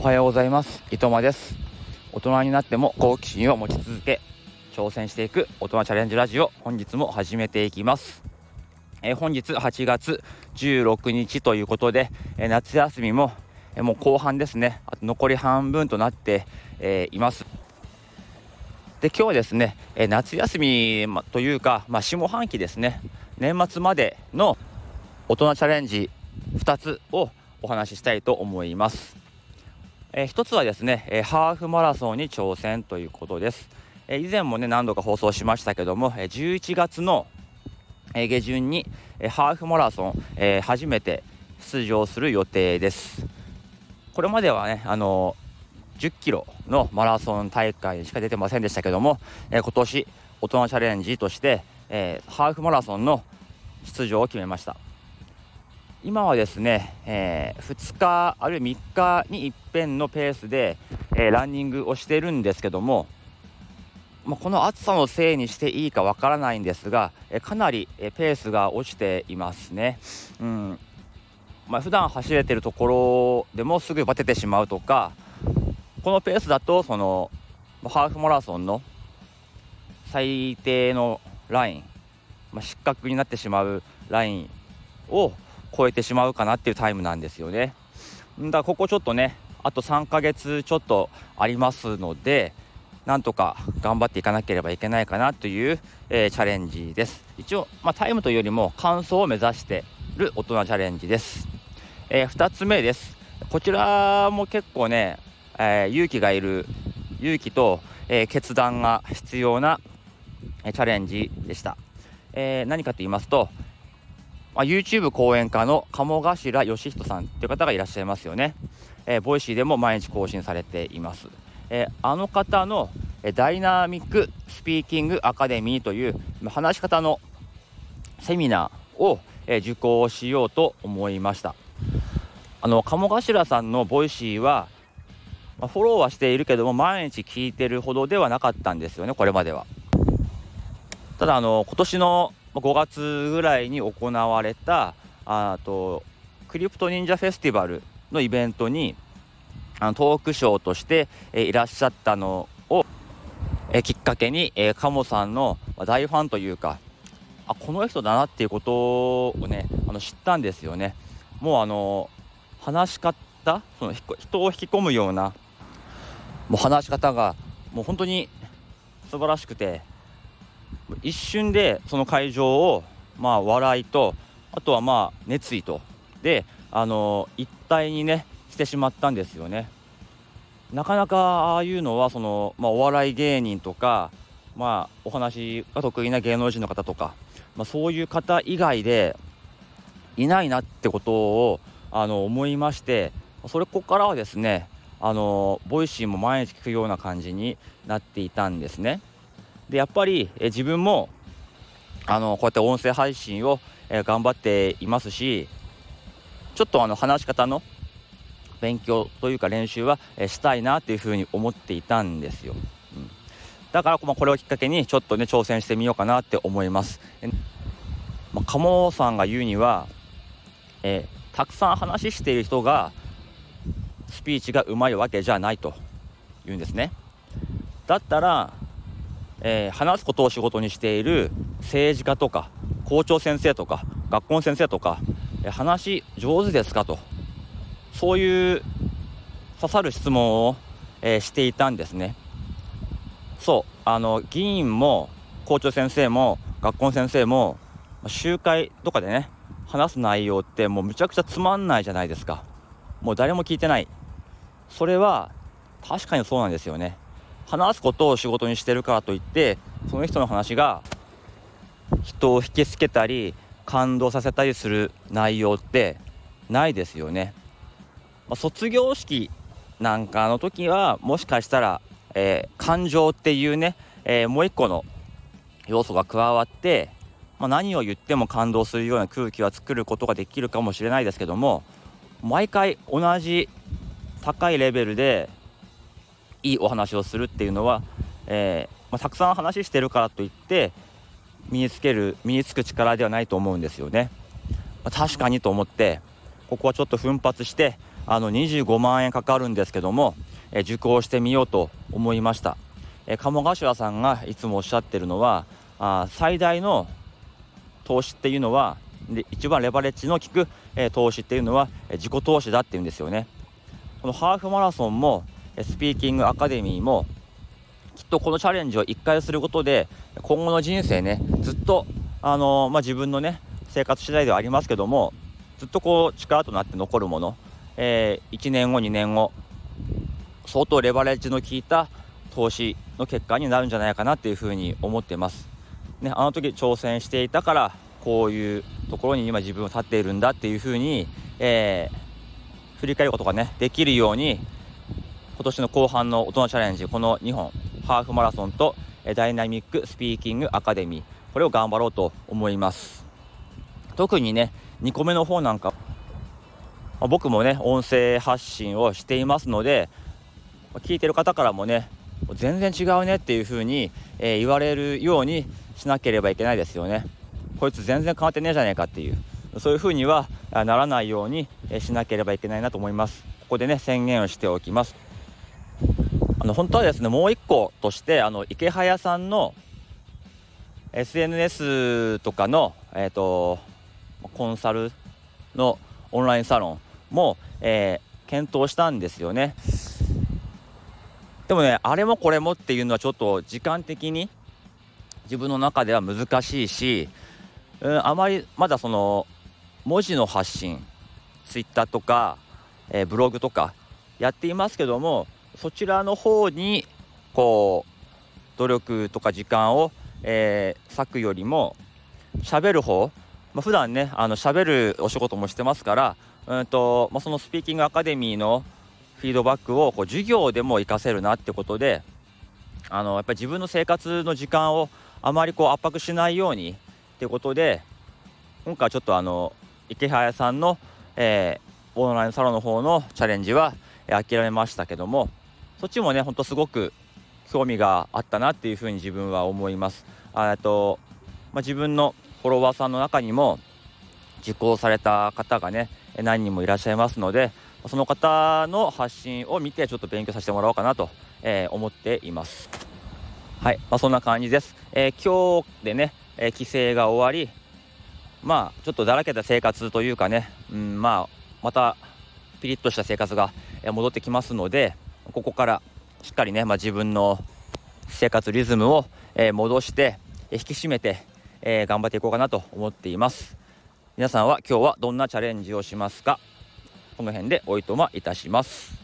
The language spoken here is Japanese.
おはようございます。伊藤間です。大人になっても好奇心を持ち続け挑戦していく大人チャレンジラジオ本日も始めていきます。えー、本日8月16日ということで、えー、夏休みも、えー、もう後半ですね。あと残り半分となって、えいます。で今日はですね、え夏休み、ま、というか、まあ、下半期ですね。年末までの大人チャレンジ2つをお話ししたいと思います。えー、1つはですね、え、ハーフマラソンに挑戦ということです。え、以前もね何度か放送しましたけども、え11月の、え下旬に、えハーフマラソン、え初めて出場する予定です。これまではねあの10キロのマラソン大会しか出てませんでしたけども、え今年大人チャレンジとして、えハーフマラソンの出場を決めました。今はですね、えー、2日あるいは3日に一遍のペースで、えー、ランニングをしてるんですけども、まあ、この暑さのせいにしていいかわからないんですが、えー、かなり、えペースが落ちていますね。うんまあ、普段走れてるところでもすぐバテてしまうとかこのペースだとそのハーフマラソンの最低のライン、まあ、失格になってしまうラインを超えてしまうかなっていうタイムなんですよね。だからここちょっとねあと3ヶ月ちょっとありますのでなんとか頑張っていかなければいけないかなという、えー、チャレンジです。一応、まあ、タイムというよりも完走を目指してる大人チャレンジです、えー、2つ目です。こちらも結構ね、えー、勇気がいる勇気と、え決断が必要な、えチャレンジでした、え何かと言いますとまあ、YouTube 講演家の鴨頭嘉人さんという方がいらっしゃいますよね、えー、 Voicy でも毎日更新されています、えー、あの方のダイナミックスピーキングアカデミーという話し方のセミナーを、受講しようと思いました。あの鴨頭さんの Voicy は、フォローはしているけども毎日聞いてるほどではなかったんですよねこれまでは。ただあの今年の5月ぐらいに行われたあと CryptoNinja フェスティバルのイベントにあのトークショーとして、えいらっしゃったのを、えきっかけに、えー、鴨さんの大ファンというかあこの人だなっていうことをねあの知ったんですよね。もうあの話し方その人を引き込むようなもう話し方がもう本当に素晴らしくて一瞬でその会場をまあ笑いとあとはまあ熱意とであの一体にねしてしまったんですよね。なかなかああいうのはその、まあ、お笑い芸人とか、まあ、お話が得意な芸能人の方とか、まあ、そういう方以外でいないなってことをあの思いましてそれここからはですねあの Voicy も毎日聞くような感じになっていたんですね。でやっぱり、え自分もあのこうやって音声配信を、え頑張っていますしちょっとあの話し方の勉強というか練習は、えしたいなっていうふうに思っていたんですよ、うん、だから、まあ、これをきっかけにちょっとね挑戦してみようかなって思います、まあ、鴨さんが言うには、えー、たくさん話している人がスピーチがうまいわけじゃないと言うんですね。だったらえー、話すことを仕事にしている政治家とか校長先生とか学校の先生とか、えー、話上手ですかとそういう刺さる質問を、えー、していたんですね。そうあの議員も校長先生も学校の先生も集会とかでね話す内容ってもうむちゃくちゃつまんないじゃないですか。もう誰も聞いてない。それは確かにそうなんですよね。話すことを仕事にしてるからといってその人の話が人を引きつけたり感動させたりする内容ってないですよね。まあ、卒業式なんかの時はもしかしたら、えー、感情っていうね、えー、もう一個の要素が加わって、まあ、何を言っても感動するような空気は作ることができるかもしれないですけども毎回同じ高いレベルでいいお話をするっていうのは、えー、まあ、たくさん話してるからといって身につける身につく力ではないと思うんですよね。まあ、確かにと思ってここはちょっと奮発してあの25万円かかるんですけども、え受講してみようと思いました、え鴨頭さんがいつもおっしゃってるのはあ最大の投資っていうのはで一番レバレッジの効く、えー、投資っていうのは、えー、自己投資だっていうんですよねこのハーフマラソンもスピーキングアカデミーもきっとこのチャレンジを1回することで今後の人生ねずっとあのー、まあ、自分のね生活次第ではありますけどもずっとこう力となって残るもの、えー、1年後2年後相当レバレッジの効いた投資の結果になるんじゃないかなっていうふうに思ってます。ね、あの時挑戦していたからこういうところに今自分を立っているんだっていうふうに、えー、振り返ることがねできるように今年の後半の大人チャレンジこの2本ハーフマラソンとダイナミックスピーキングアカデミーこれを頑張ろうと思います。特にね2個目の方なんか、ま、僕もね音声発信をしていますので聞いてる方からもね全然違うねっていうふうに、えー、言われるようにしなければいけないですよね。こいつ全然変わってねえじゃねえかっていうそういうふうにはならないようにしなければいけないなと思います。ここでね宣言をしておきます。の本当はですねもう一個としてあの池早さんの SNS とかのえ、ー、とコンサルのオンラインサロンも、えー、検討したんですよね。でもねあれもこれもっていうのはちょっと時間的に自分の中では難しいしうん、あまりまだその文字の発信ツイッターとか、えー、ブログとかやっていますけどもそちらの方にこう努力とか時間を、えー、割くよりも喋る方、まあ、普段ねあの喋るお仕事もしてますから、うんとまあ、そのスピーキングアカデミーのフィードバックをこう授業でも活かせるなってことであのやっぱり自分の生活の時間をあまりこう圧迫しないようにっていうことで今回ちょっとあの池早さんの、えー、オンラインサロンの方のチャレンジは諦めましたけどもそっちもねほんとすごく興味があったなっていうふうに自分は思います。あとまあ、自分のフォロワーさんの中にも受講された方がね何人もいらっしゃいますのでその方の発信を見てちょっと勉強させてもらおうかなと、えー、思っています。はい、まあ、そんな感じです。えー、今日でね、えー、規制が終わりまあちょっとだらけた生活というかね、うん、まあまたピリッとした生活が戻ってきますのでここからしっかりね、まあ、自分の生活リズムを、え、戻して引き締めて、え、頑張っていこうかなと思っています。皆さんは今日はどんなチャレンジをしますか？この辺でおいとまいたします。